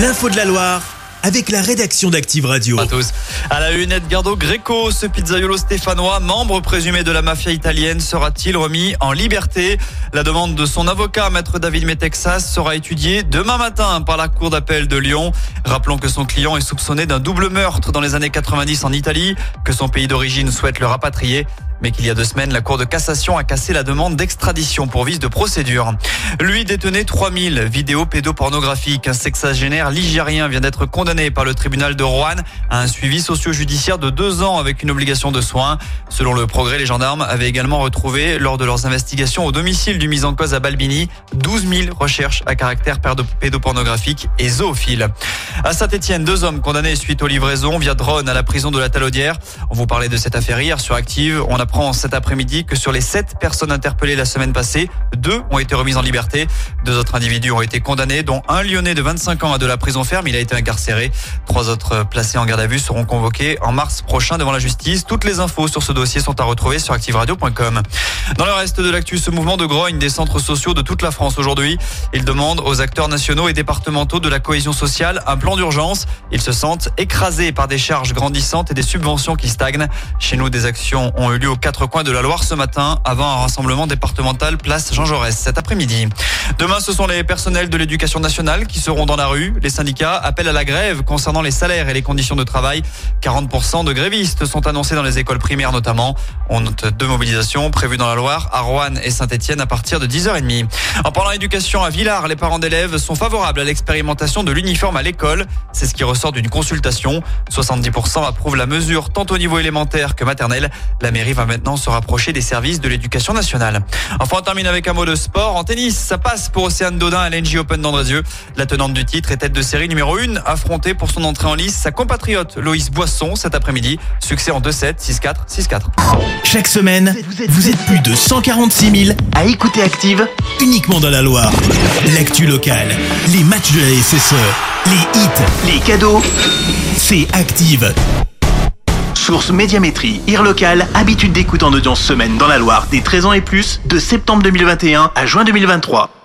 L'info de la Loire avec la rédaction d'Active Radio. À tous. À la une, Edgardo Greco, ce pizzaiolo stéphanois, membre présumé de la mafia italienne, sera-t-il remis en liberté? La demande de son avocat, maître David Metexas, sera étudiée demain matin par la cour d'appel de Lyon. Rappelons que son client est soupçonné d'un double meurtre dans les années 90 en Italie, que son pays d'origine souhaite le rapatrier mais qu'il y a deux semaines, la Cour de cassation a cassé la demande d'extradition pour vice de procédure. Lui détenait 3000 vidéos pédopornographiques. Un sexagénaire ligérien vient d'être condamné par le tribunal de Rouen à un suivi socio-judiciaire de deux ans avec une obligation de soins. Selon le progrès, les gendarmes avaient également retrouvé, lors de leurs investigations au domicile du mis en cause à Balbini, 12 000 recherches à caractère pédopornographique et zoophile. À Saint-Etienne, deux hommes condamnés suite aux livraisons via drone à la prison de la Talaudière. On vous parlait de cette affaire hier sur Active. On apprend cet après-midi que sur les sept personnes interpellées la semaine passée, deux ont été remises en liberté. Deux autres individus ont été condamnés, dont un lyonnais de 25 ans à de la prison ferme. Il a été incarcéré. Trois autres placés en garde à vue seront convoqués en mars prochain devant la justice. Toutes les infos sur ce dossier sont à retrouver sur activeradio.com. Dans le reste de l'actu, ce mouvement de grogne des centres sociaux de toute la France aujourd'hui, il demande aux acteurs nationaux et départementaux de la cohésion sociale un plan d'urgence. Ils se sentent écrasés par des charges grandissantes et des subventions qui stagnent. Chez nous, des actions ont eu lieu au quatre coins de la Loire ce matin avant un rassemblement départemental place Jean Jaurès cet après-midi. Demain, ce sont les personnels de l'éducation nationale qui seront dans la rue. Les syndicats appellent à la grève concernant les salaires et les conditions de travail. 40% de grévistes sont annoncés dans les écoles primaires notamment. On note deux mobilisations prévues dans la Loire, à Rouen et Saint-Etienne à partir de 10h30. En parlant éducation à Villars, les parents d'élèves sont favorables à l'expérimentation de l'uniforme à l'école. C'est ce qui ressort d'une consultation. 70% approuvent la mesure tant au niveau élémentaire que maternel. La mairie va maintenant se rapprocher des services de l'éducation nationale. Enfin, on termine avec un mot de sport. En tennis, ça passe pour Océane Dodin à l'NG Open d'Andrézieux. La tenante du titre est tête de série numéro 1, affrontée pour son entrée en lice sa compatriote Loïs Boisson cet après-midi. Succès en 2-7, 6-4, 6-4. Chaque semaine, vous êtes plus de 146 000 à écouter Active uniquement dans la Loire. L'actu locale, les matchs de la SSE, les hits, les cadeaux, c'est Active. Source Médiamétrie, IR local, habitude d'écoute en audience semaine dans la Loire des 13 ans et plus, de septembre 2021 à juin 2023.